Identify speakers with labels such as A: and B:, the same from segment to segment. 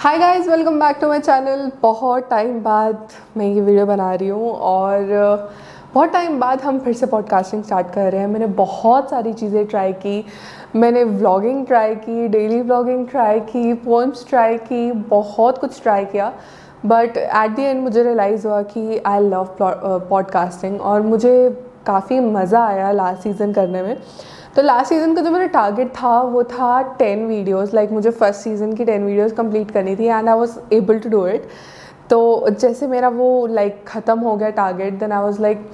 A: Hi guys welcome back to my channel बहुत time बाद मैं ये वीडियो बना रही हूँ और बहुत टाइम बाद हम फिर से पॉडकास्टिंग स्टार्ट कर रहे हैं। मैंने बहुत सारी चीज़ें ट्राई की। मैंने व्लॉगिंग ट्राई की डेली व्लॉगिंग ट्राई की पोम्स ट्राई की, बहुत कुछ ट्राई किया। बट एट दी एंड मुझे रियलाइज़ हुआ कि आई लव पॉडकास्टिंग और मुझे काफ़ी मज़ा आया लास्ट सीज़न करने में। तो लास्ट सीज़न का जो मेरा टारगेट था वो था टेन वीडियोज़ लाइक मुझे फ़र्स्ट सीज़न की टेन वीडियोज़ कंप्लीट करनी थी and I was able to do it तो जैसे मेरा वो लाइक like, ख़त्म हो गया target then I was like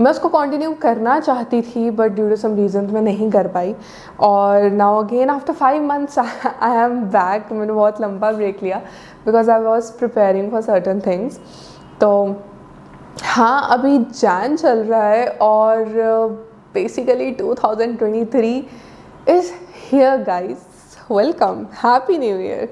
A: मैं उसको कंटिन्यू करना चाहती थी but due to some reason मैं नहीं कर पाई. और now again after five months I am back मैंने बहुत लंबा ब्रेक लिया because I was preparing for certain things तो हाँ अभी जैन चल रहा है और basically 2023 is here guys. Welcome happy new year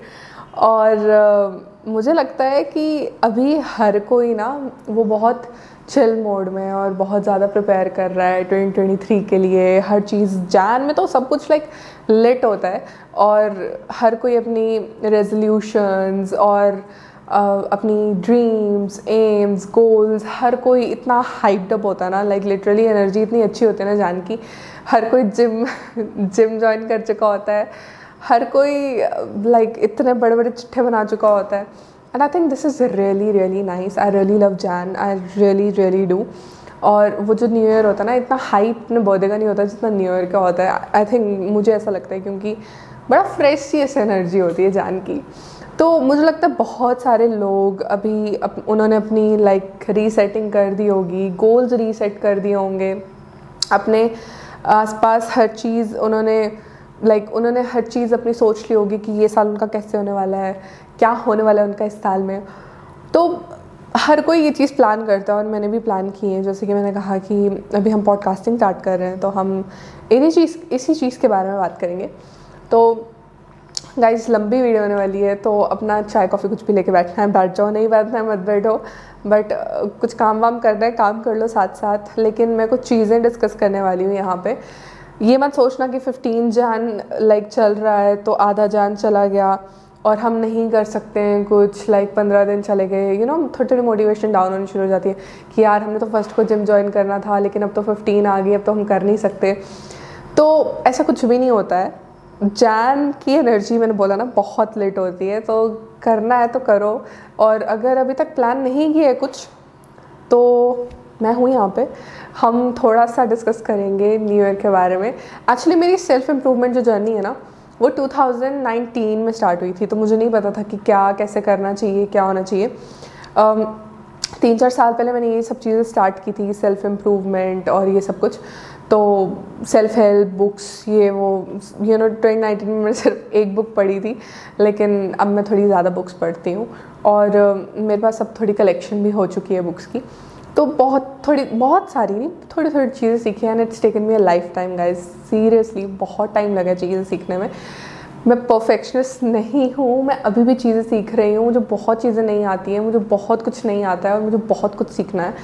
A: और uh, मुझे लगता है कि अभी हर कोई ना वो बहुत चिल मोड में और बहुत ज़्यादा प्रिपेयर कर रहा है 2023 के लिए। हर चीज़ जान में तो सब कुछ लाइक लेट होता है। और हर कोई अपनी रेजोल्यूशंस और अपनी ड्रीम्स एम्स गोल्स हर कोई इतना हाइप्ड अप होता है ना लाइक लिटरली एनर्जी इतनी अच्छी होती है ना जान की। हर कोई जिम जिम ज्वाइन कर चुका होता है। हर कोई लाइक like, इतने बड़े बड़े चिट्ठे बना चुका होता है। And I think this is really really nice I really love Jain I really really do और वो जो न्यू ईयर होता है ना इतना हाइप अपने बर्थडे का नहीं होता जितना न्यू ईयर का होता है। आई थिंक मुझे ऐसा लगता है क्योंकि बड़ा फ्रेश सी ऐसी एनर्जी होती है जान की। तो मुझे लगता है बहुत सारे लोग अभी अप, उन्होंने अपनी लाइक रीसेटिंग कर दी होगी गोल्स रीसेट कर दिए होंगे। अपने आसपास हर चीज़ उन्होंने लाइक like, उन्होंने हर चीज़ अपनी सोच ली होगी कि ये साल उनका कैसे होने वाला है क्या होने वाला है उनका इस साल में। तो हर कोई ये चीज़ प्लान करता है और मैंने भी प्लान किए हैं। जैसे कि मैंने कहा कि अभी हम पॉडकास्टिंग स्टार्ट कर रहे हैं तो हम इन्हीं चीज़ इसी चीज़ के बारे में बात करेंगे। तो गाइस लंबी वीडियो होने वाली है तो अपना चाय कॉफ़ी कुछ भी लेके बैठना है। बैठ जाओ, नहीं बैठना है, मत बैठो। बट कुछ काम वाम करना है, काम कर लो साथ साथ लेकिन मैं कुछ चीज़ें डिस्कस करने वाली हूँ यहाँ पे। ये मत सोचना कि 15 जान लाइक चल रहा है तो आधा जान चला गया। और हम नहीं कर सकते हैं कुछ लाइक पंद्रह दिन चले गए। यू नो थोड़ी थोड़ी मोटिवेशन डाउन होनी शुरू हो जाती है कि यार, हमने तो फ़र्स्ट को जिम ज्वाइन करना था, लेकिन अब तो फिफ्टीन आ गई, अब तो हम कर नहीं सकते। तो ऐसा कुछ भी नहीं होता है। जैन की एनर्जी मैंने बोला ना बहुत लेट होती है तो करना है तो करो। और अगर अभी तक प्लान नहीं किया है कुछ तो मैं हूँ यहाँ पे। हम थोड़ा सा डिस्कस करेंगे न्यू ईयर के बारे में। एक्चुअली मेरी सेल्फ इम्प्रूवमेंट जो जर्नी है ना वो 2019 में स्टार्ट हुई थी तो मुझे नहीं पता था कि क्या कैसे करना चाहिए क्या होना चाहिए। um, तीन चार साल पहले मैंने ये सब चीज़ें स्टार्ट की थी सेल्फ इम्प्रूवमेंट और ये सब कुछ। तो सेल्फ हेल्प बुक्स ये वो यू नो ट्वेंटी नाइनटीन में मैंने सिर्फ़ एक बुक पढ़ी थी, लेकिन अब मैं थोड़ी ज़्यादा बुक्स पढ़ती हूँ और मेरे पास अब थोड़ी कलेक्शन भी हो चुकी है बुक्स की। तो बहुत थोड़ी, बहुत सारी नहीं थोड़ी थोड़ी चीज़ें सीखी and it's taken me a lifetime guys seriously बहुत टाइम लगा चीज़ें सीखने में। मैं परफेक्शनिस्ट नहीं हूँ, मैं अभी भी चीज़ें सीख रही हूँ, मुझे बहुत चीज़ें नहीं आती हैं, मुझे बहुत कुछ नहीं आता है और मुझे बहुत कुछ सीखना है।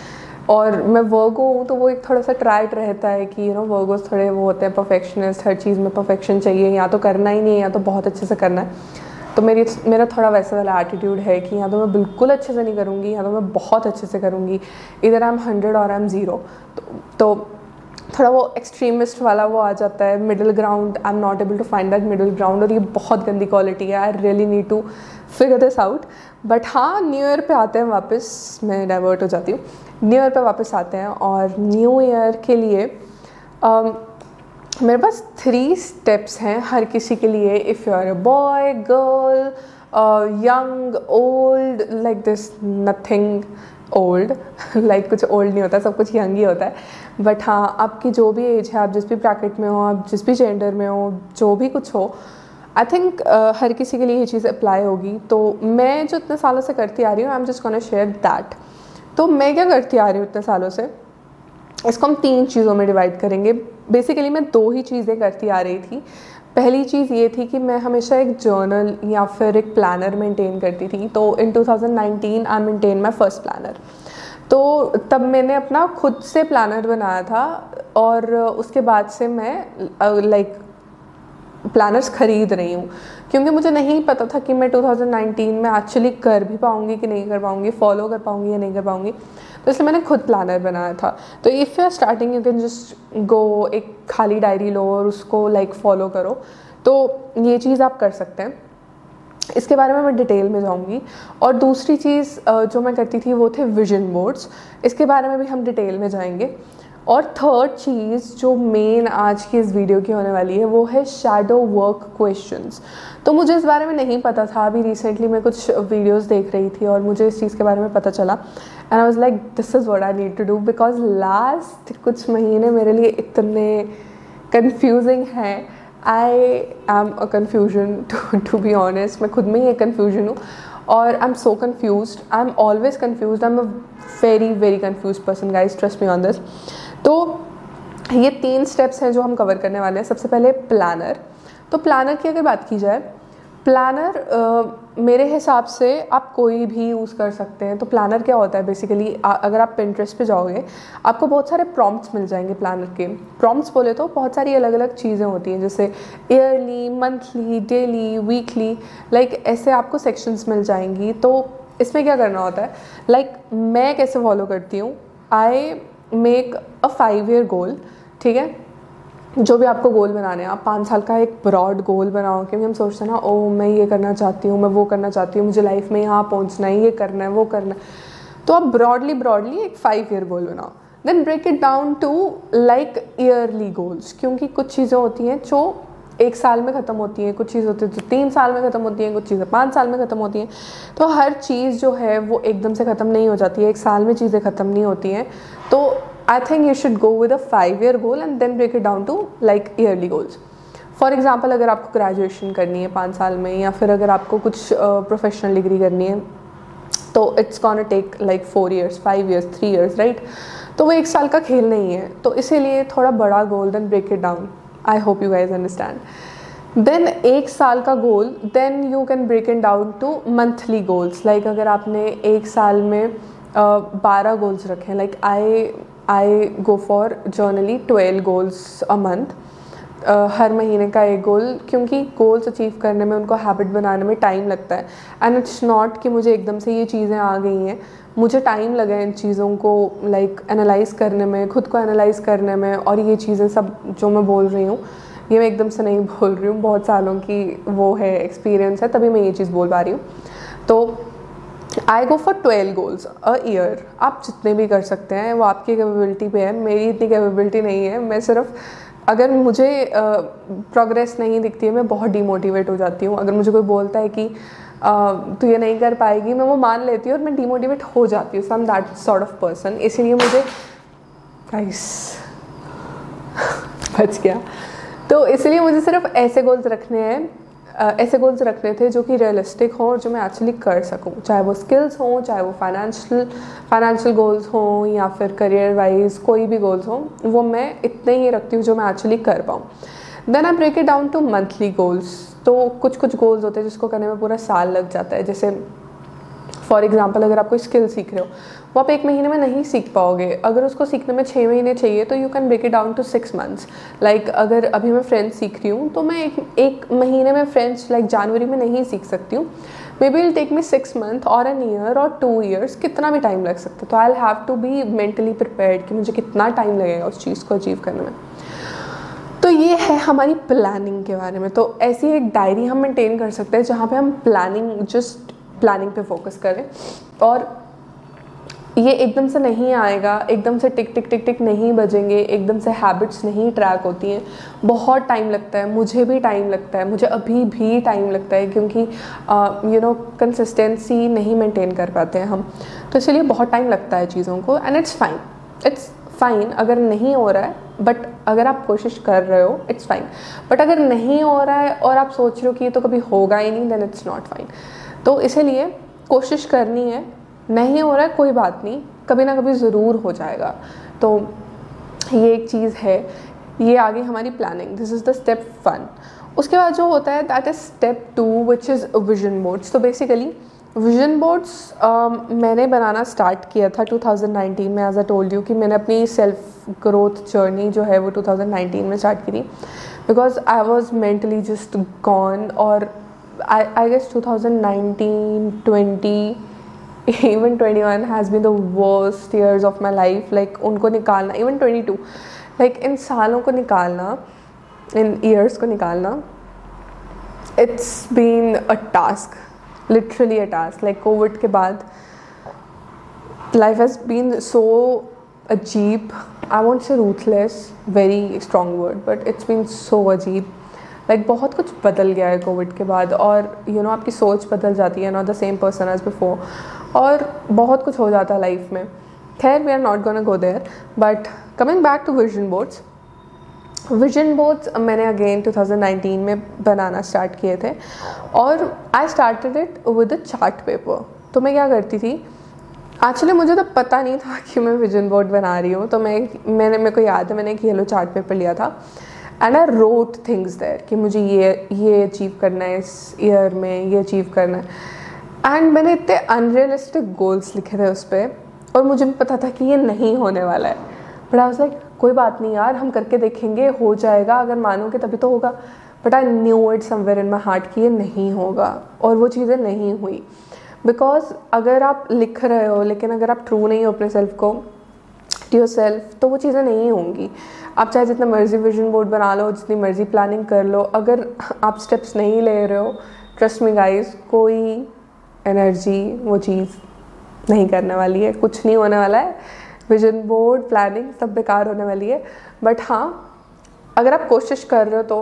A: और मैं वर्गो हूँ तो वो एक थोड़ा सा ट्राइट रहता है कि यू नो वर्गोस थोड़े वो होते हैं परफेक्शनिस्ट हर चीज़ में परफेक्शन चाहिए, या तो करना ही नहीं है, या तो बहुत अच्छे से करना है। तो मेरी, मेरा थोड़ा वैसा वाला एटीट्यूड है कि या तो मैं बिल्कुल अच्छे से नहीं करूँगी, या तो मैं बहुत अच्छे से करूँगी। इधर आई एम हंड्रेड और आई एम ज़ीरो तो थोड़ा वो एक्सट्रीमिस्ट वाला वो आ जाता है middle ground I am not able to find that middle ground और ये बहुत गंदी क्वालिटी है I really need to figure this out but हाँ न्यू ईयर पे आते हैं वापस, मैं डाइवर्ट हो जाती हूँ। न्यू ईयर पर वापस आते हैं और न्यू ईयर के लिए um, मेरे पास थ्री स्टेप्स हैं हर किसी के लिए. If you are a boy girl young old like this nothing old like कुछ ओल्ड नहीं होता सब कुछ यंग ही होता है. बट हाँ आपकी जो भी एज है आप जिस भी ब्रैकेट में हो आप जिस भी जेंडर में हो जो भी कुछ हो आई थिंक uh, हर किसी के लिए ये चीज़ अप्लाई होगी. तो मैं जो इतने सालों से करती आ रही हूँ I am just gonna share that तो मैं क्या करती आ रही हूँ इतने सालों से? इसको हम तीन चीज़ों में डिवाइड करेंगे। बेसिकली मैं दो ही चीज़ें करती आ रही थी। पहली चीज़ ये थी कि मैं हमेशा एक जर्नल या फिर एक प्लानर मेंटेन करती थी। तो in 2019 I maintain my first planner तो तब मैंने अपना खुद से प्लानर बनाया था और उसके बाद से मैं लाइक प्लानर्स ख़रीद रही हूँ। क्योंकि मुझे नहीं पता था कि मैं 2019 में एक्चुअली कर भी पाऊँगी कि नहीं कर पाऊँगी फॉलो कर पाऊँगी या नहीं कर पाऊँगी। तो इसलिए मैंने खुद प्लानर बनाया था। तो if you are starting you can just go एक खाली डायरी लो और उसको लाइक like, फॉलो करो। तो ये चीज़ आप कर सकते हैं। इसके बारे में मैं डिटेल में जाऊँगी। और दूसरी चीज़ जो मैं करती थी वो थे विजन बोर्ड्स इसके बारे में भी हम डिटेल में जाएँगे। और थर्ड चीज़ जो मेन आज की इस वीडियो की होने वाली है, वो है शेडो वर्क क्वेश्चंस तो मुझे इस बारे में नहीं पता था, अभी रिसेंटली मैं कुछ वीडियोस देख रही थी और मुझे इस चीज़ के बारे में पता चला। And I was like this is what I need to do because last कुछ महीने मेरे लिए इतने कन्फ्यूजिंग हैं। I am a confusion to be honest मैं खुद में ही एक कन्फ्यूज़न हूँ। और I am so confused I am always confused I am a very very confused person guys trust me on this तो ये तीन स्टेप्स हैं जो हम कवर करने वाले हैं। सबसे पहले प्लानर तो प्लानर की अगर बात की जाए प्लानर मेरे हिसाब से आप कोई भी यूज़ कर सकते हैं। तो प्लानर क्या होता है? बेसिकली अगर आप पिंट्रेस्ट पे जाओगे आपको बहुत सारे प्रॉम्प्ट्स मिल जाएँगे प्लानर के। प्रॉम्प्ट्स बोले तो बहुत सारी अलग अलग चीज़ें होती हैं जैसे yearly monthly daily weekly like ऐसे आपको सेक्शंस मिल जाएँगी। तो इसमें क्या करना होता है? लाइक like, मैं कैसे फॉलो करती हूँ? I make a five year goal ठीक है? जो भी आपको गोल बनाने हैं, आप पाँच साल का एक ब्रॉड गोल बनाओ क्योंकि हम सोचते हैं ना ओ मैं ये करना चाहती हूँ, मैं वो करना चाहती हूँ, मुझे लाइफ में यहाँ पहुँचना है, ये करना है, वो करना है। तो आप ब्रॉडली ब्रॉडली एक फाइव ईयर गोल बनाओ। Then break it down to like yearly goals क्योंकि कुछ चीज़ें होती हैं जो एक साल में ख़त्म होती हैं कुछ चीज़ होती है जो तीन साल में ख़त्म होती हैं कुछ चीज़ें पाँच साल में ख़त्म होती हैं। तो हर चीज़ जो है वो एकदम से ख़त्म नहीं हो जाती है एक साल में चीज़ें ख़त्म नहीं होती हैं। तो I think you should go with a five year goal and then break it down to like yearly goals for example अगर आपको ग्रेजुएशन करनी है पाँच साल में या फिर अगर आपको कुछ प्रोफेशनल uh, डिग्री करनी है तो it's can take like four years five years three years right तो वो एक साल का खेल नहीं है तो इसीलिए थोड़ा बड़ा goal then break it down I hope you guys understand then एक साल का goal then you can break in down to monthly goals like अगर आपने एक साल में बारह गोल्स रखे हैं like I I go for generally twelve goals a month हर महीने का एक गोल क्योंकि गोल्स अचीव करने में, उनको हैबिट बनाने में टाइम लगता है. एंड इट्स नॉट कि मुझे एकदम से ये चीज़ें आ गई हैं मुझे टाइम लगा इन चीज़ों को लाइक एनालाइज करने में, खुद को एनालाइज करने में और ये चीज़ें सब जो मैं बोल रही हूँ, ये मैं एकदम से नहीं बोल रही हूँ। बहुत सालों की वो है एक्सपीरियंस है, तभी मैं ये चीज़ बोल पा रही हूँ। तो I go for twelve goals a year आप जितने भी कर सकते हैं, वो आपकी कैपेबिलिटी पे है। मेरी इतनी कैपेबिलिटी नहीं है। मैं सिर्फ़, अगर मुझे प्रोग्रेस नहीं दिखती है, मैं बहुत डिमोटिवेट हो जाती हूँ। अगर मुझे कोई बोलता है कि तो ये नहीं कर पाएगी, मैं वो मान लेती हूँ और मैं डिमोटिवेट हो जाती हूँ some that sort of person इसीलिए मुझे गाइस बच गया। तो इसलिए मुझे सिर्फ़ ऐसे गोल्स रखने हैं ऐसे गोल्स रखने थे जो कि रियलिस्टिक हों और जो मैं एक्चुअली कर सकूँ। चाहे वो स्किल्स हों, चाहे वो फाइनेंशियल फाइनेंशियल गोल्स हों या फिर करियर वाइज कोई भी गोल्स हों, वो मैं इतने ही रखती हूँ जो मैं एक्चुअली कर पाऊँ। Then I break it down to monthly goals तो कुछ कुछ गोल्स होते हैं जिसको करने में पूरा साल लग जाता है। जैसे फॉर एग्ज़ाम्पल अगर आप कोई स्किल सीख रहे हो वो आप एक महीने में नहीं सीख पाओगे। अगर उसको सीखने में छः महीने चाहिए तो you can break it down to six months like अगर अभी मैं फ्रेंच सीख रही हूँ तो मैं एक, एक महीने में फ्रेंच लाइक जनवरी में नहीं सीख सकती हूँ। Maybe will take me six month और एन ईयर और टू ईयर्स कितना भी टाइम लग सकता है। तो I have to be mentally prepared कि मुझे कितना टाइम लगेगा उस चीज़ को अचीव करने में। तो ये है हमारी प्लानिंग के बारे में। तो ऐसी एक डायरी हम मेंटेन कर सकते हैं जहाँ पे हम प्लानिंग जस्ट प्लानिंग पे फोकस करें। और ये एकदम से नहीं आएगा, एकदम से टिक टिक टिक टिक नहीं बजेंगे, एकदम से हैबिट्स नहीं ट्रैक होती हैं। बहुत टाइम लगता है, मुझे भी टाइम लगता है, मुझे अभी भी टाइम लगता है क्योंकि यू नो कंसिस्टेंसी नहीं मेंटेन कर पाते हैं हम। तो इसलिए बहुत टाइम लगता है चीज़ों को and it's fine it's fine अगर नहीं हो रहा है बट अगर आप कोशिश कर रहे हो इट्स फाइन बट अगर नहीं हो रहा है और आप सोच रहे हो कि ये तो कभी होगा ही नहीं देन इट्स नॉट फाइन तो इसीलिए कोशिश करनी है, नहीं हो रहा है, कोई बात नहीं, कभी ना कभी ज़रूर हो जाएगा. तो ये एक चीज़ है, ये आगे हमारी planning this is the step one उसके बाद जो होता है that is step two which is vision boards तो बेसिकली विजन बोर्ड्स um, मैंने बनाना स्टार्ट किया था 2019 में एज अ टोल्ड यू कि मैंने अपनी सेल्फ ग्रोथ जर्नी जो है वो 2019 में स्टार्ट की थी because I was mentally just gone और I I guess 2019 20 even 21 has been the worst years of my life like उनको निकालना इवन 22 लाइक like, इन सालों को निकालना इन ईयर्स को निकालना it's been a task literally a task like COVID के बाद लाइफ हैज़ बीन सो अजीब I won't say ruthless very strong word but it's been so अजीब लाइक बहुत कुछ बदल गया है कोविड के बाद और यू you नो know, आपकी सोच बदल जाती है not the same person as before और बहुत कुछ हो जाता है लाइफ में. खैर we are not gonna go there but coming back to vision boards vision boards मैंने अगेन 2019 में बनाना स्टार्ट किए थे। और I started it with a chart paper तो मैं क्या करती थी? एक्चुअली मुझे तो पता नहीं था कि मैं विजन बोर्ड बना रही हूँ तो मैं, मैंने, मेरे को याद है, मैंने एक येलो चार्ट पेपर लिया था। And I wrote things there कि मुझे ये ये अचीव करना है, इस ईयर में ये अचीव करना है। एंड मैंने इतने अनरियलिस्टिक गोल्स लिखे थे उस पर और मुझे पता था कि ये नहीं होने वाला है। बट आई वाज लाइक कोई बात नहीं यार, हम करके देखेंगे, हो जाएगा, अगर मानोगे तभी तो होगा। But I knew it somewhere in my heart कि ये नहीं होगा, और वो चीज़ें नहीं हुई। बिकॉज़ अगर आप लिख रहे हो, लेकिन अगर आप ट्रू नहीं हो अपने सेल्फ को टू योर सेल्फ तो वो चीज़ें नहीं होंगी। आप चाहे जितना मर्ज़ी विजन बोर्ड बना लो, जितनी मर्ज़ी प्लानिंग कर लो, अगर आप स्टेप्स नहीं ले रहे हो ट्रस्ट मी गाइस कोई एनर्जी वो चीज़ नहीं करने वाली है, कुछ नहीं होने वाला है। विजन बोर्ड प्लानिंग सब बेकार होने वाली है। बट हाँ अगर आप कोशिश कर रहे हो तो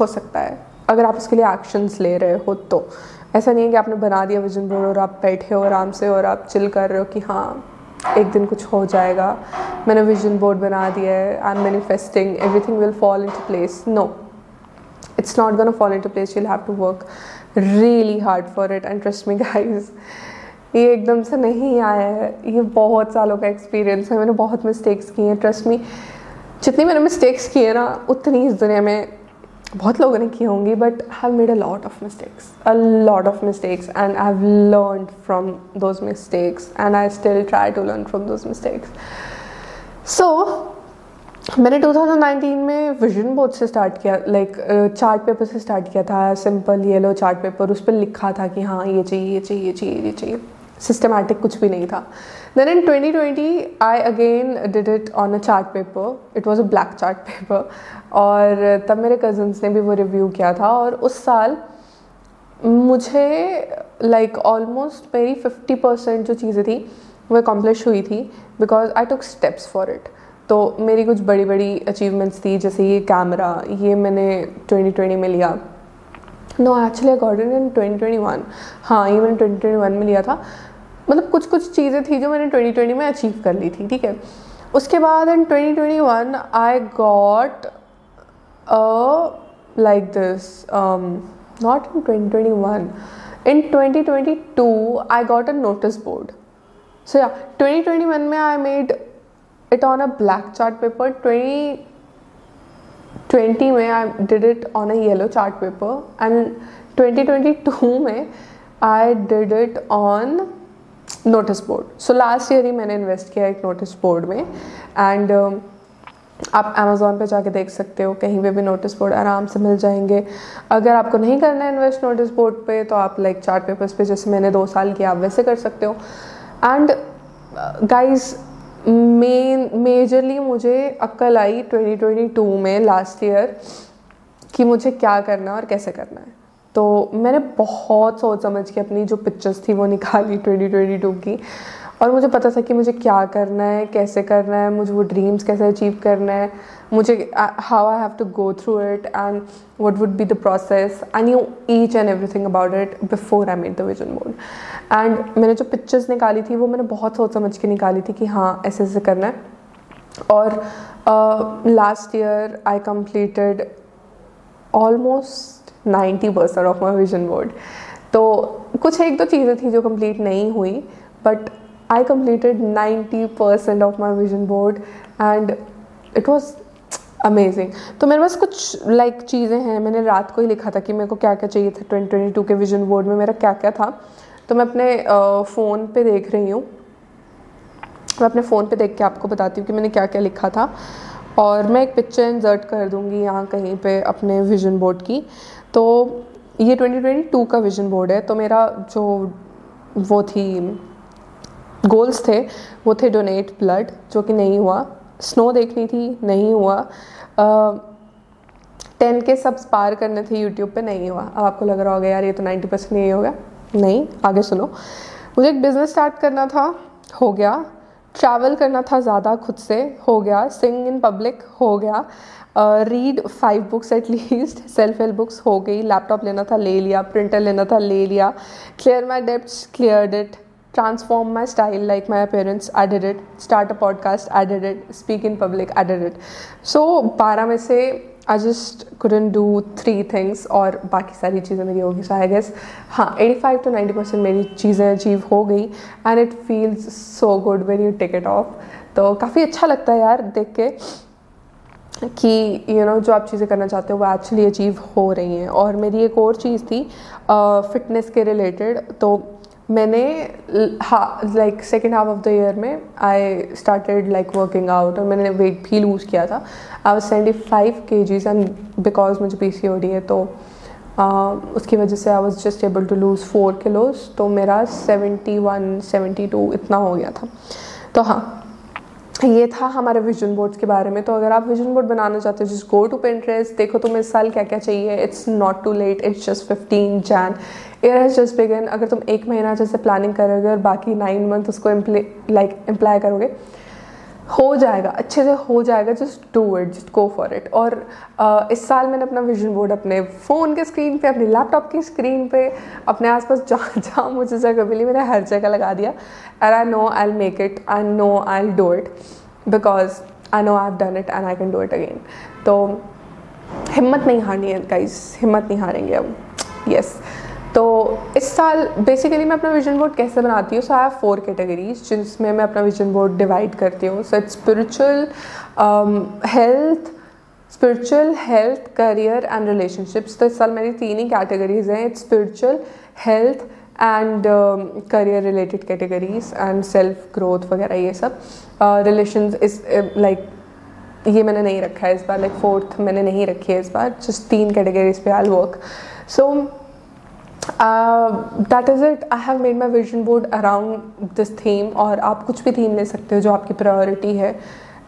A: हो सकता है। अगर आप उसके लिए एक्शंस ले रहे हो तो। ऐसा नहीं है कि आपने बना दिया विजन बोर्ड और आप बैठे हो आराम से और आप चिल कर रहे हो कि हाँ एक दिन कुछ हो जाएगा। मैंने विजन बोर्ड बना दिया है I am manifesting everything will fall into place no it's not gonna fall into place you'll have to work really hard for it and trust me guys ये एकदम से नहीं आया है। ये बहुत सालों का एक्सपीरियंस है। मैंने बहुत मिस्टेक्स किए हैं ट्रस्ट मी जितनी मैंने मिस्टेक्स किए ना, उतनी इस दुनिया में बहुत लोगों ने की होंगी but have made a lot of mistakes a lot of mistakes and I have learn from those mistakes and I still try to learn from those mistakes so मैंने 2019 में विजन बोर्ड से स्टार्ट किया like chart paper से start किया था simple yellow chart paper उस पर लिखा था कि हाँ ये चाहिए ये चाहिए ये चाहिए ये चाहिए। सिस्टमैटिक कुछ भी नहीं था। Then in 2020 I again did it on a chart paper it was a black chart paper और तब मेरे कज़न्स ने भी वो रिव्यू किया था और उस साल मुझे लाइक ऑलमोस्ट मेरी फिफ्टी परसेंट जो चीज़ें थी, वो अकम्प्लिश हुई थी because I took steps for it तो मेरी कुछ बड़ी बड़ी अचीवमेंट्स थी, जैसे ये कैमरा ये मैंने 2020 में लिया। No actually I in twenty twenty one हाँ ये मैंने ट्वेंटी ट्वेंटी वन में लिया था। मतलब कुछ कुछ चीज़ें थी जो मैंने ट्वेंटी ट्वेंटी में अचीव कर ली थी, ठीक है? उसके बाद in twenty twenty one I got like this not in twenty twenty one in twenty twenty two I got a notice board so yeah twenty twenty one में I made it on a black chart paper twenty twenty में I did it on a yellow chart paper and twenty twenty two में I did it on notice board so last year ही मैंने invest किया एक notice board में and uh, आप Amazon पे जाके देख सकते हो कहीं पे भी नोटिस बोर्ड आराम से मिल जाएँगे। अगर आपको नहीं करना है इन्वेस्ट नोटिस बोर्ड पे तो आप लाइक चार्ट पेपर्स पे जैसे मैंने दो साल किया आप वैसे कर सकते हो। एंड गाइस मेन मेजरली मुझे अक्ल आई 2022 में लास्ट ईयर कि मुझे क्या करना है और कैसे करना है। तो मैंने बहुत सोच समझ के अपनी जो पिक्चर्स थी वो निकाली 2022 की। और मुझे पता था कि मुझे क्या करना है, कैसे करना है, मुझे वो ड्रीम्स कैसे अचीव करना है, मुझे how I have to go through it and what would be the process I knew each and everything about it before I made the vision board and मैंने जो पिक्चर्स निकाली थी, वो मैंने बहुत सोच समझ के निकाली थी कि हाँ ऐसे ऐसे करना है। और last year I completed almost ninety percent of my vision board तो कुछ एक दो चीज़ें थी जो कंप्लीट नहीं हुई but completed ninety percent of my vision board and it was amazing तो मेरे पास कुछ लाइक like, चीज़ें हैं। मैंने रात को ही लिखा था कि मेरे को क्या क्या चाहिए था ट्वेंटी ट्वेंटी टू के विजन बोर्ड में मेरा क्या क्या था। तो मैं अपने फ़ोन पे देख रही हूँ। मैं अपने फ़ोन पे देख के आपको बताती हूँ कि मैंने क्या क्या लिखा था। और मैं एक पिक्चर इंसर्ट कर दूँगी यहाँ कहीं पे अपने विजन बोर्ड की। तो ये 2022 का विजन बोर्ड है। तो मेरा जो वो थी गोल्स थे, वो थे डोनेट ब्लड, जो कि नहीं हुआ। स्नो देखनी थी, नहीं हुआ। टेन के सब्स पार करने थे यूट्यूब पे, नहीं हुआ। अब आपको लग रहा होगा, यार, ये तो नाइन्टी परसेंट नहीं होगा नहीं, आगे सुनो। मुझे एक बिज़नेस स्टार्ट करना था, हो गया। ट्रैवल करना था ज़्यादा खुद से, हो गया। सिंग इन पब्लिक, हो गया। Read five books at least, self help books हो गई। लैपटॉप लेना था, ले लिया। प्रिंटर लेना था, ले लिया। Clear my dept clear it. Transform my style like my appearance i did it. Start a podcast i did it. Speak in public i did it. So बारह में से I just couldn't do three things और बाकी सारी चीज़ें मेरी होगी so I guess हाँ eighty five to ninety percent मेरी चीज़ें अचीव हो गई and it feels so good when you take it off तो काफ़ी अच्छा लगता है यार देख के कि यू you नो know, जो आप चीज़ें करना चाहते हो वो एक्चुअली अचीव हो रही हैं। और मेरी एक और चीज़ थी फिटनेस uh, के रिलेटेड तो मैंने like second half of the year में I started like working out और मैंने वेट भी लूज़ किया था। आई वॉज़ सेवेंटी फाइव के जीज एंड बिकॉज़ मुझे पी सी ओ डी है तो उसकी वजह से I was just able to lose four kilos तो मेरा सेवेंटी वन सेवेंटी टू इतना हो गया था। तो हाँ ये था हमारे विजन बोर्ड्स के बारे में। तो अगर आप विजन बोर्ड बनाना चाहते हो जिस गो टू पेंट्रेस्ट देखो तुम इस साल क्या क्या चाहिए। It's not too late it's just fifteen January has just begun अगर तुम एक महीना जैसे प्लानिंग करोगे और बाकी नाइन मंथ उसको लाइक इम्प्लाई करोगे हो जाएगा अच्छे से हो जाएगा just do it just go for it और uh, इस साल मैंने अपना विजन बोर्ड अपने फ़ोन के स्क्रीन पे अपने लैपटॉप की स्क्रीन पे अपने आसपास जहाँ जहाँ मुझे जगह मिली मैंने हर जगह लगा दिया। And I know I make it I know I do it because I know I have done it and I can do it again तो हिम्मत नहीं हारनी है गाइस हिम्मत नहीं हारेंगे अब। Yes yes. तो इस साल बेसिकली मैं अपना विजन बोर्ड कैसे बनाती हूँ? So I have four categories जिसमें मैं अपना विजन बोर्ड डिवाइड करती हूँ। So it's spiritual health spiritual health career and relationships तो इस साल मेरी तीन ही कैटेगरीज हैं। It's spiritual health and career related categories and self growth वगैरह ये सब। रिलेशन इस लाइक ये मैंने नहीं रखा है इस बार। लाइक फोर्थ मैंने नहीं रखी है इस बार। जस्ट तीन कैटेगरीज पे I work so that is it I have made my vision board around this theme और आप कुछ भी थीम ले सकते हो जो आपकी प्रायोरिटी है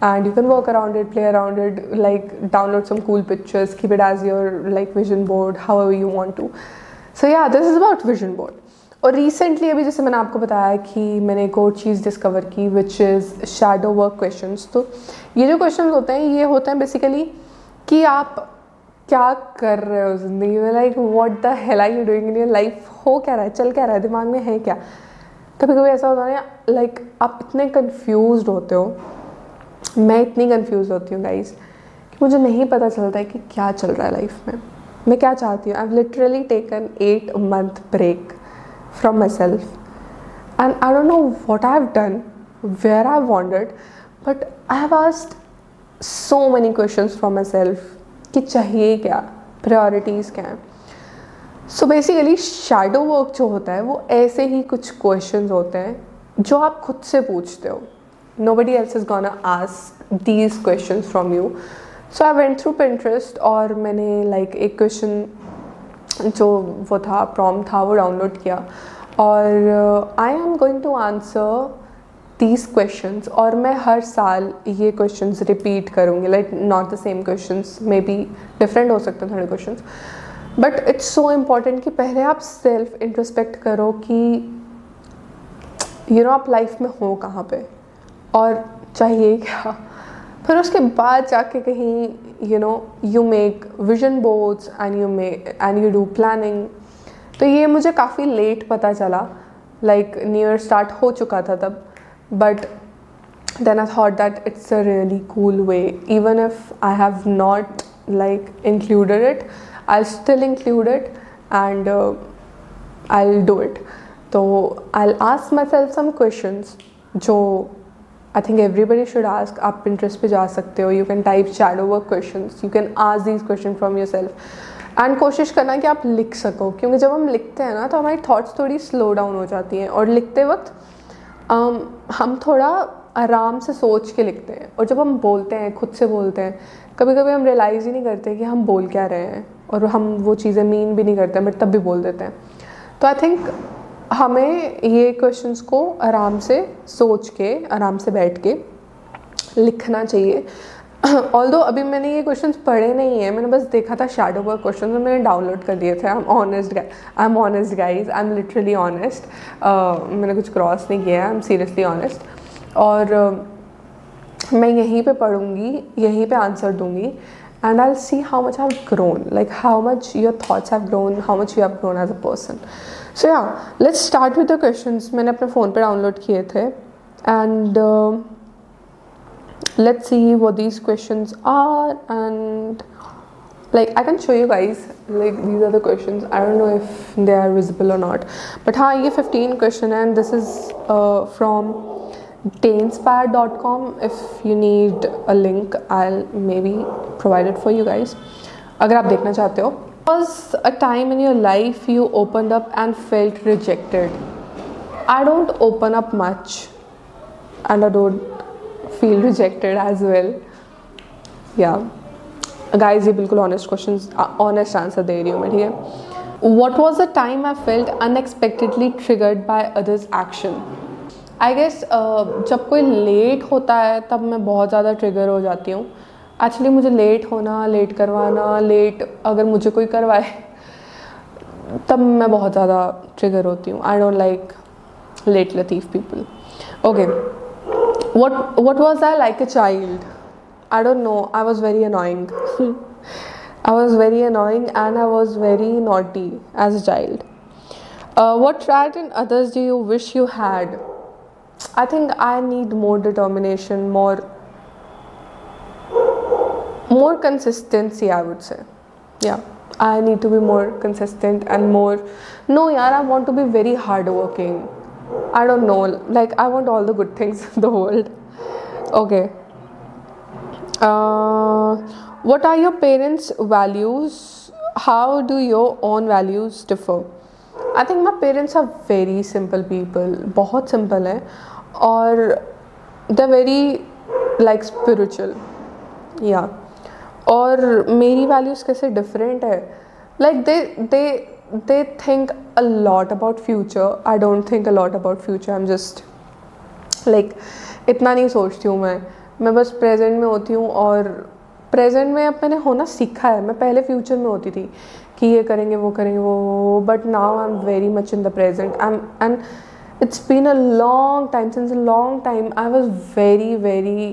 A: and you can work around it play around it like download some cool pictures keep it as your like vision board however you want to so yeah this is about vision board और recently अभी जैसे मैंने आपको बताया कि मैंने एक और चीज़ डिस्कवर की which is shadow work questions तो ये जो क्वेश्चंस होते हैं ये होते हैं बेसिकली कि आप क्या कर रहे हो ज़िंदगी में? Like what the hell I you doing in your life हो क्या रहा है? चल क्या रहा है? दिमाग में है क्या? कभी कभी ऐसा होता है लाइक आप इतने कन्फ्यूज़ होते हो। मैं इतनी कन्फ्यूज़ होती हूँ गाइज़ कि मुझे नहीं पता चलता है कि क्या चल रहा है लाइफ में। मैं क्या चाहती हूँ? I literally taken eight month break from myself and I don't know what I have done where I wanted but I have asked so many question from myself कि चाहिए क्या प्रायोरिटीज़ क्या हैं। सो बेसिकली शेडो वर्क जो होता है वो ऐसे ही कुछ क्वेश्चन होते हैं जो आप खुद से पूछते हो। Nobody else is gonna ask these question from you so I went through Pinterest और मैंने लाइक like, एक क्वेश्चन जो वो था प्रॉम था वो डाउनलोड किया। और I am going to answer तीस क्वेश्चन और मैं हर साल ये क्वेश्चन रिपीट करूँगी like not the same question maybe different हो सकते हैं थोड़े question but it's so important कि पहले आप सेल्फ इंट्रोस्पेक्ट करो कि यू नो आप लाइफ में हो कहाँ पे? और चाहिए क्या? फिर उसके बाद जाके कहीं you know you make vision boards and you may and you do planning तो ये मुझे काफ़ी लेट पता चला लाइक न्यू ईयर स्टार्ट हो चुका था तब. But then i thought that it's a really cool way even if i have not like included it i'll still include it and uh, i'll do it so i'll ask myself some questions jo I think everybody should ask आप Pinterest पे जा सकते हो you can type shadow work questions you can ask these questions from yourself and कोशिश करना कि आप लिख सको क्योंकि जब हम लिखते हैं ना तो हमारी थॉट्स थोड़ी स्लो डाउन हो जाती हैं और लिखते वक्त um, हम थोड़ा आराम से सोच के लिखते हैं और जब हम बोलते हैं खुद से बोलते हैं कभी कभी हम रियलाइज़ ही नहीं करते कि हम बोल क्या रहे हैं और हम वो चीज़ें मीन भी नहीं करते बट तब भी बोल देते हैं। तो आई थिंक हमें ये क्वेश्चंस को आराम से सोच के आराम से बैठ के लिखना चाहिए। ऑल दो अभी मैंने ये क्वेश्चन पढ़े नहीं है मैंने बस देखा था शेडो वर्क क्वेश्चन और मैंने डाउनलोड कर दिए थे। I am honest I am honest guys I am literally honest मैंने कुछ क्रॉस नहीं किया है आई एम सीरियसली ऑनेस्ट और uh, मैं यहीं पे पढ़ूँगी यहीं पे आंसर दूँगी and I'll see how much I've grown, like how much your thoughts have grown, how much you have grown as a person. So yeah let's start with the question मैंने अपने phone पर download किए थे uh, let's see what these questions are and like I can show you guys like these are the questions I don't know if they are visible or not but हाँ ये 15 question and this is uh, from tainspire.com if you need a link I'll maybe provide it for you guys अगर आप देखना चाहते हो was a time in your life you opened up and felt rejected I don't open up much and I don't feel rejected as well yeah guys ये बिल्कुल honest question honest answer दे रही हूँ मैं, ठीक है? What was the time I felt unexpectedly triggered by others action I guess जब कोई लेट होता है, तब मैं बहुत ज़्यादा ट्रिगर हो जाती हूँ। एक्चुअली मुझे लेट होना लेट करवाना लेट अगर मुझे कोई करवाए, तब मैं बहुत ज़्यादा ट्रिगर होती हूँ। I don't like late Latif people okay what what was I like a child? I don't know. I was very annoying. I was very annoying and I was very naughty as a child. Uh, what trait in others do you wish you had? I think I need more determination, more more consistency. I would say, yeah. I need to be more consistent and more. No, yeah, I want to be very hardworking. I don't know. Like I want all the good things in the world. Okay. Uh, what are your parents' values? How do your own values differ? I think my parents are very simple people बहुत simple है और the very like spiritual या और मेरी values कैसे different है like they they they think a lot about future I don't think a lot about future I am just like इतना नहीं सोचती हूँ मैं। मैं बस प्रेजेंट में होती हूँ और प्रेजेंट में अब मैंने होना सीखा है। मैं पहले फ्यूचर में होती थी कि ये करेंगे, वो करेंगे, वो but now I am very much in the present I am and it's been a long time, since a long time i was very very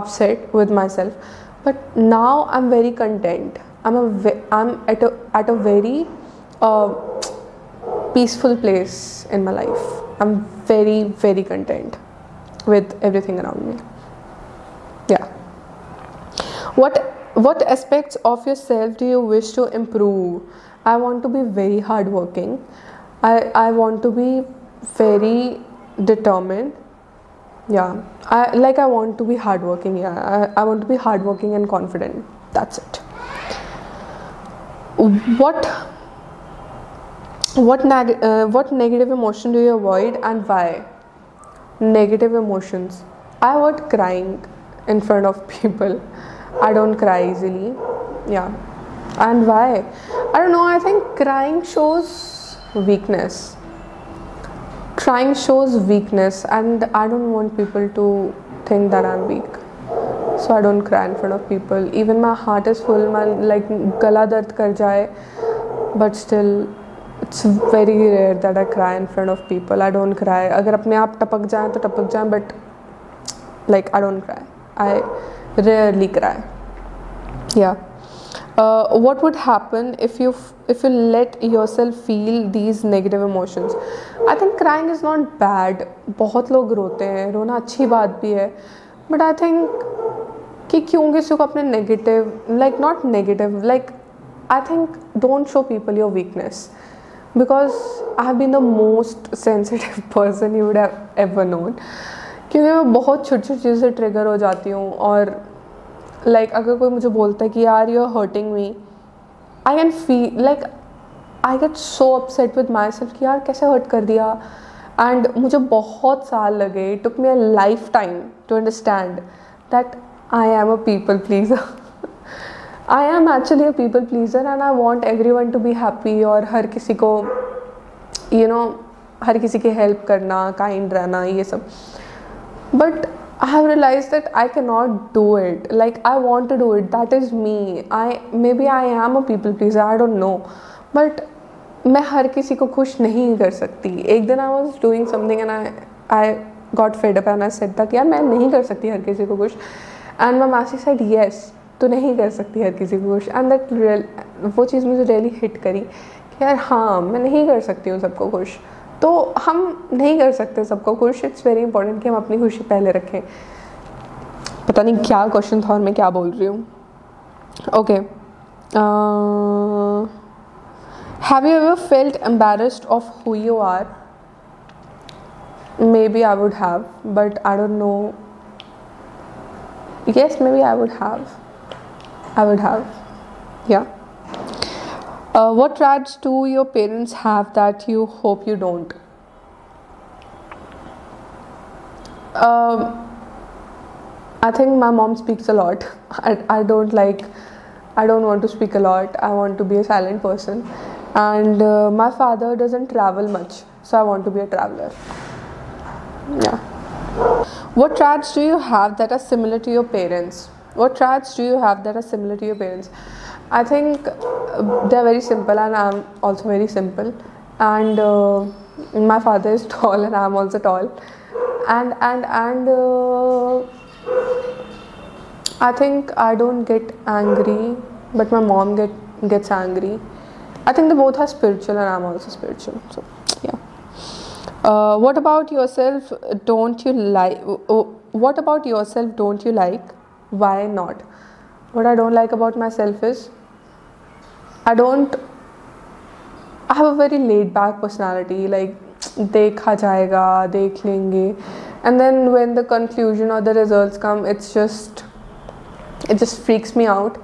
A: upset with myself. But now i'm very content. I'm a i'm at a at a very uh, peaceful place in my life. I'm very very content with everything around me. Yeah. What what aspects of yourself do you wish to improve? I want to be very hardworking. I i want to be very determined. Yeah. I like i want to be hardworking. Yeah. I, I want to be hardworking and confident. That's it. What what neg- uh, what negative emotion do you avoid and why negative emotions i avoid crying in front of people I don't cry easily. Yeah. And why? I don't know. I think crying shows weakness. Crying shows weakness, and I don't want people to think that I'm weak. So I don't cry in front of people. Even my heart is full, my like gala dard kar jaye, but still it's very rare that I cry in front of people. I don't cry. अगर अपने आप टपक जाए तो टपक जाए, like I don't cry. I rarely cry yeah uh, what would happen if you if you let yourself feel these negative emotions i think crying is not bad बहुत लोग रोते हैं रोना अच्छी बात भी है बट आई थिंक कि क्यों किसी को अपने negative like not negative like I think don't show people your weakness because I have been the most sensitive person you would have ever known क्योंकि मैं बहुत छोटी छोटी चीज़ों से ट्रिगर हो जाती हूँ और लाइक like, अगर कोई मुझे बोलता है कि यार you are hurting me I can feel like I get so upset with my self कि यार कैसे हर्ट कर दिया? एंड मुझे बहुत साल लगे took me a lifetime to understand that I am a people pleaser I am actually a people pleaser and I want everyone to be happy और हर किसी को यू you नो know, हर किसी की हेल्प करना काइंड रहना ये सब। But I have realise that I that not do it like I want to do it that is me I may be I am a people pleaser I don't know but मैं हर किसी को खुश नहीं कर सकती। एक दिन I was doing something and I I got fed up and I said तक यार मैं नहीं कर सकती हर किसी को खुश. एंड माई मासी सेड येस तो नहीं कर सकती हर किसी को। खुश एंड दैट रियल वो चीज़ मुझे रियली हिट करी कि यार हाँ मैं नहीं कर सकती हूँ सबको खुश। तो हम नहीं कर सकते सबको खुश। इट्स वेरी इंपॉर्टेंट कि हम अपनी खुशी पहले रखें। पता नहीं क्या क्वेश्चन था और मैं क्या बोल रही हूँ। Okay have you ever felt embarrassed of who you are maybe I would have but I don't know yes, maybe i would have. I would have yeah Uh, what traits do your parents have that you hope you don't? Um, I think my mom speaks a lot. I, I don't like, I don't want to speak a lot. I want to be a silent person. And uh, my father doesn't travel much, so I want to be a traveler. Yeah. What traits do you have that are similar to your parents? What traits do you have that are similar to your parents? I think uh, they're very simple, and I'm also very simple. And uh, my father is tall, and I'm also tall. And and and uh, I think I don't get angry, but my mom get gets angry. I think they both are spiritual, and I'm also spiritual. So yeah. Uh, what about yourself? Don't you like? What about yourself? Don't you like? Why not? What I don't like about myself is I don't I have a very laid back personality like देखा जाएगा देख लेंगे and then when the conclusion or the results come it's just it just freaks me out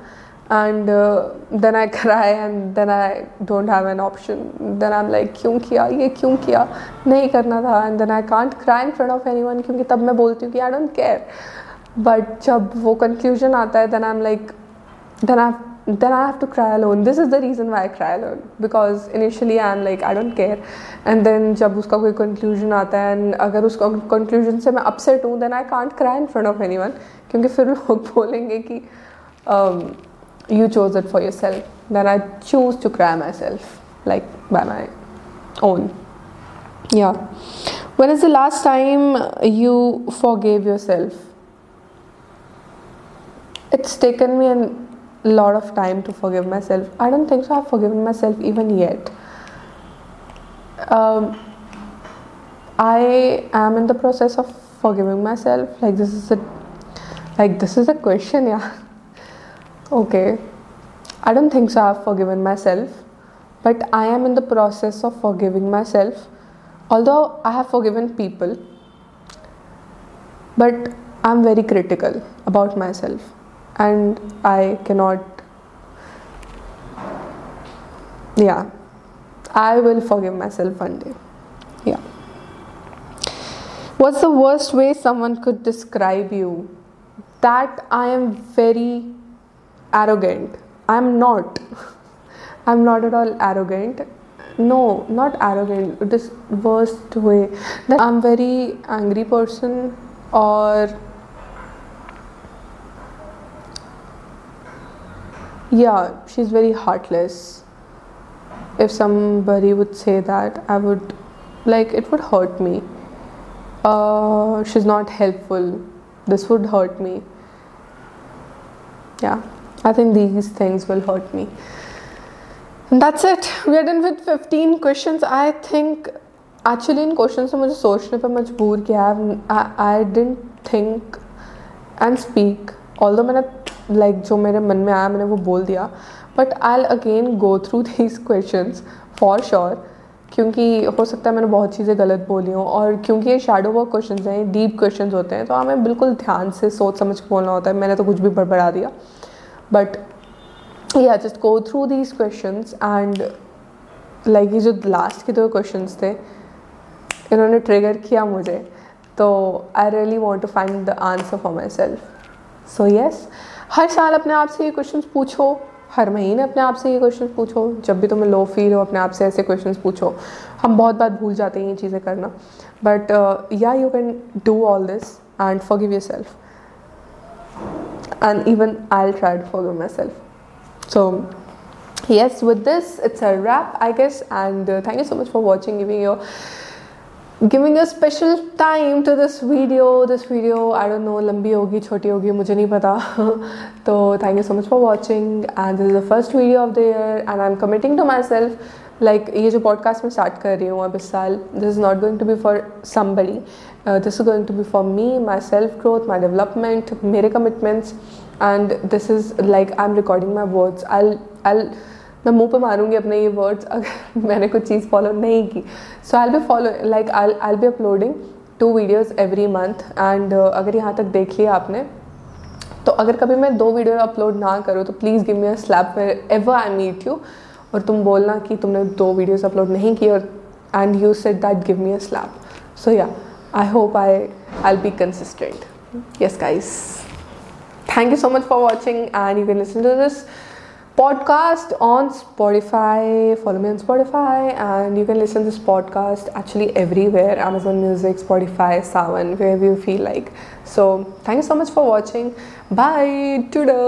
A: and uh, then I cry and then I don't have an option then I'm like क्यों किया ये क्यों किया नहीं करना था and then I can't cry in front of anyone क्योंकि तब मैं बोलती हूँ कि I don't care But जब वो conclusion आता है then I'm like then I then I have to cry alone. This is the reason why I cry alone because initially I'm like I don't care, and then जब उसका कोई conclusion आता है and अगर उस conclusion से मैं upset हूँ then I can't cry in front of anyone क्योंकि फिर लोग बोलेंगे कि um, you chose it for yourself. Then I choose to cry myself like by my own. Yeah. When is the last time you forgave yourself? It's taken me a lot of time to forgive myself. I don't think so. I've forgiven myself even yet. Um, I am in the process of forgiving myself. Like this is a, like this is a question, yeah. okay, I don't think so. I've forgiven myself, but I am in the process of forgiving myself. Although I have forgiven people, but I'm very critical about myself and I cannot. Yeah, I will forgive myself one day. Yeah. What's the worst way someone could describe you? That I am very arrogant. I'm not. I'm not at all arrogant. No, not arrogant. This worst way. That I'm very angry person or yeah she's very heartless if somebody would say that i would like it would hurt me uh, she's not helpful this would hurt me yeah i think these things will hurt me and that's it we are done with 15 questions i think actually in questions से मुझे सोचने पर मजबूर किया I don't think and speak all मैंने like जो मेरे मन में आया, मैंने वो बोल दिया। But I again go through these question for sure क्योंकि हो सकता है मैंने बहुत चीज़ें गलत बोली हूँ, और क्योंकि ये शेडो वर्क क्वेश्चन हैं डीप क्वेश्चन होते हैं तो हमें बिल्कुल ध्यान से सोच समझ के बोलना होता है। मैंने तो कुछ भी बड़बड़ा दिया। But yeah just go through these question and like ये जो लास्ट के दो क्वेश्चन थे, इन्होंने ट्रिगर किया मुझे। तो I really want to find the answer for myself so yes हर साल अपने आप से ये क्वेश्चन पूछो। हर महीने अपने आप से ये क्वेश्चन पूछो। जब भी तुम्हें लो फील हो अपने आप से ऐसे क्वेश्चन पूछो। हम बहुत बात भूल जाते हैं ये चीज़ें करना। But yeah you can do all this and forgive your self and even I'll try to forgive myself. So, yes, with this, it's a wrap, I guess. And uh, thank you so much for watching, giving your giving a special time to this video this video I don't know लंबी होगी, छोटी होगी, मुझे नहीं पता। तो thank you so much for watching and this is the first video of the year and I am committing to my self like ये जो पॉडकास्ट मैं स्टार्ट कर रही हूँ अब इस साल this is not going to be for somebody this is going to be for me my self growth my development मेरे commitments and this is like I am recording my words I I मैं मुँह पे मारूँगी अपने ये words अगर मैंने कुछ चीज़ follow नहीं की। So I be follow like I I be uploading two videos every month and अगर यहाँ तक देख लिया आपने तो अगर कभी मैं दो वीडियो अपलोड ना करूँ तो please give me a slap ever I meet you और तुम बोलना कि तुमने दो वीडियोस अपलोड नहीं की और and you said that give me a slap so yeah I hope I I be consistent yes guys thank you so much for watching and you can listen to this. Podcast on spotify. Follow me on spotify and you can listen to this podcast actually everywhere. Amazon music spotify sawan wherever you feel like. So thank you so much for watching. Bye. Toodle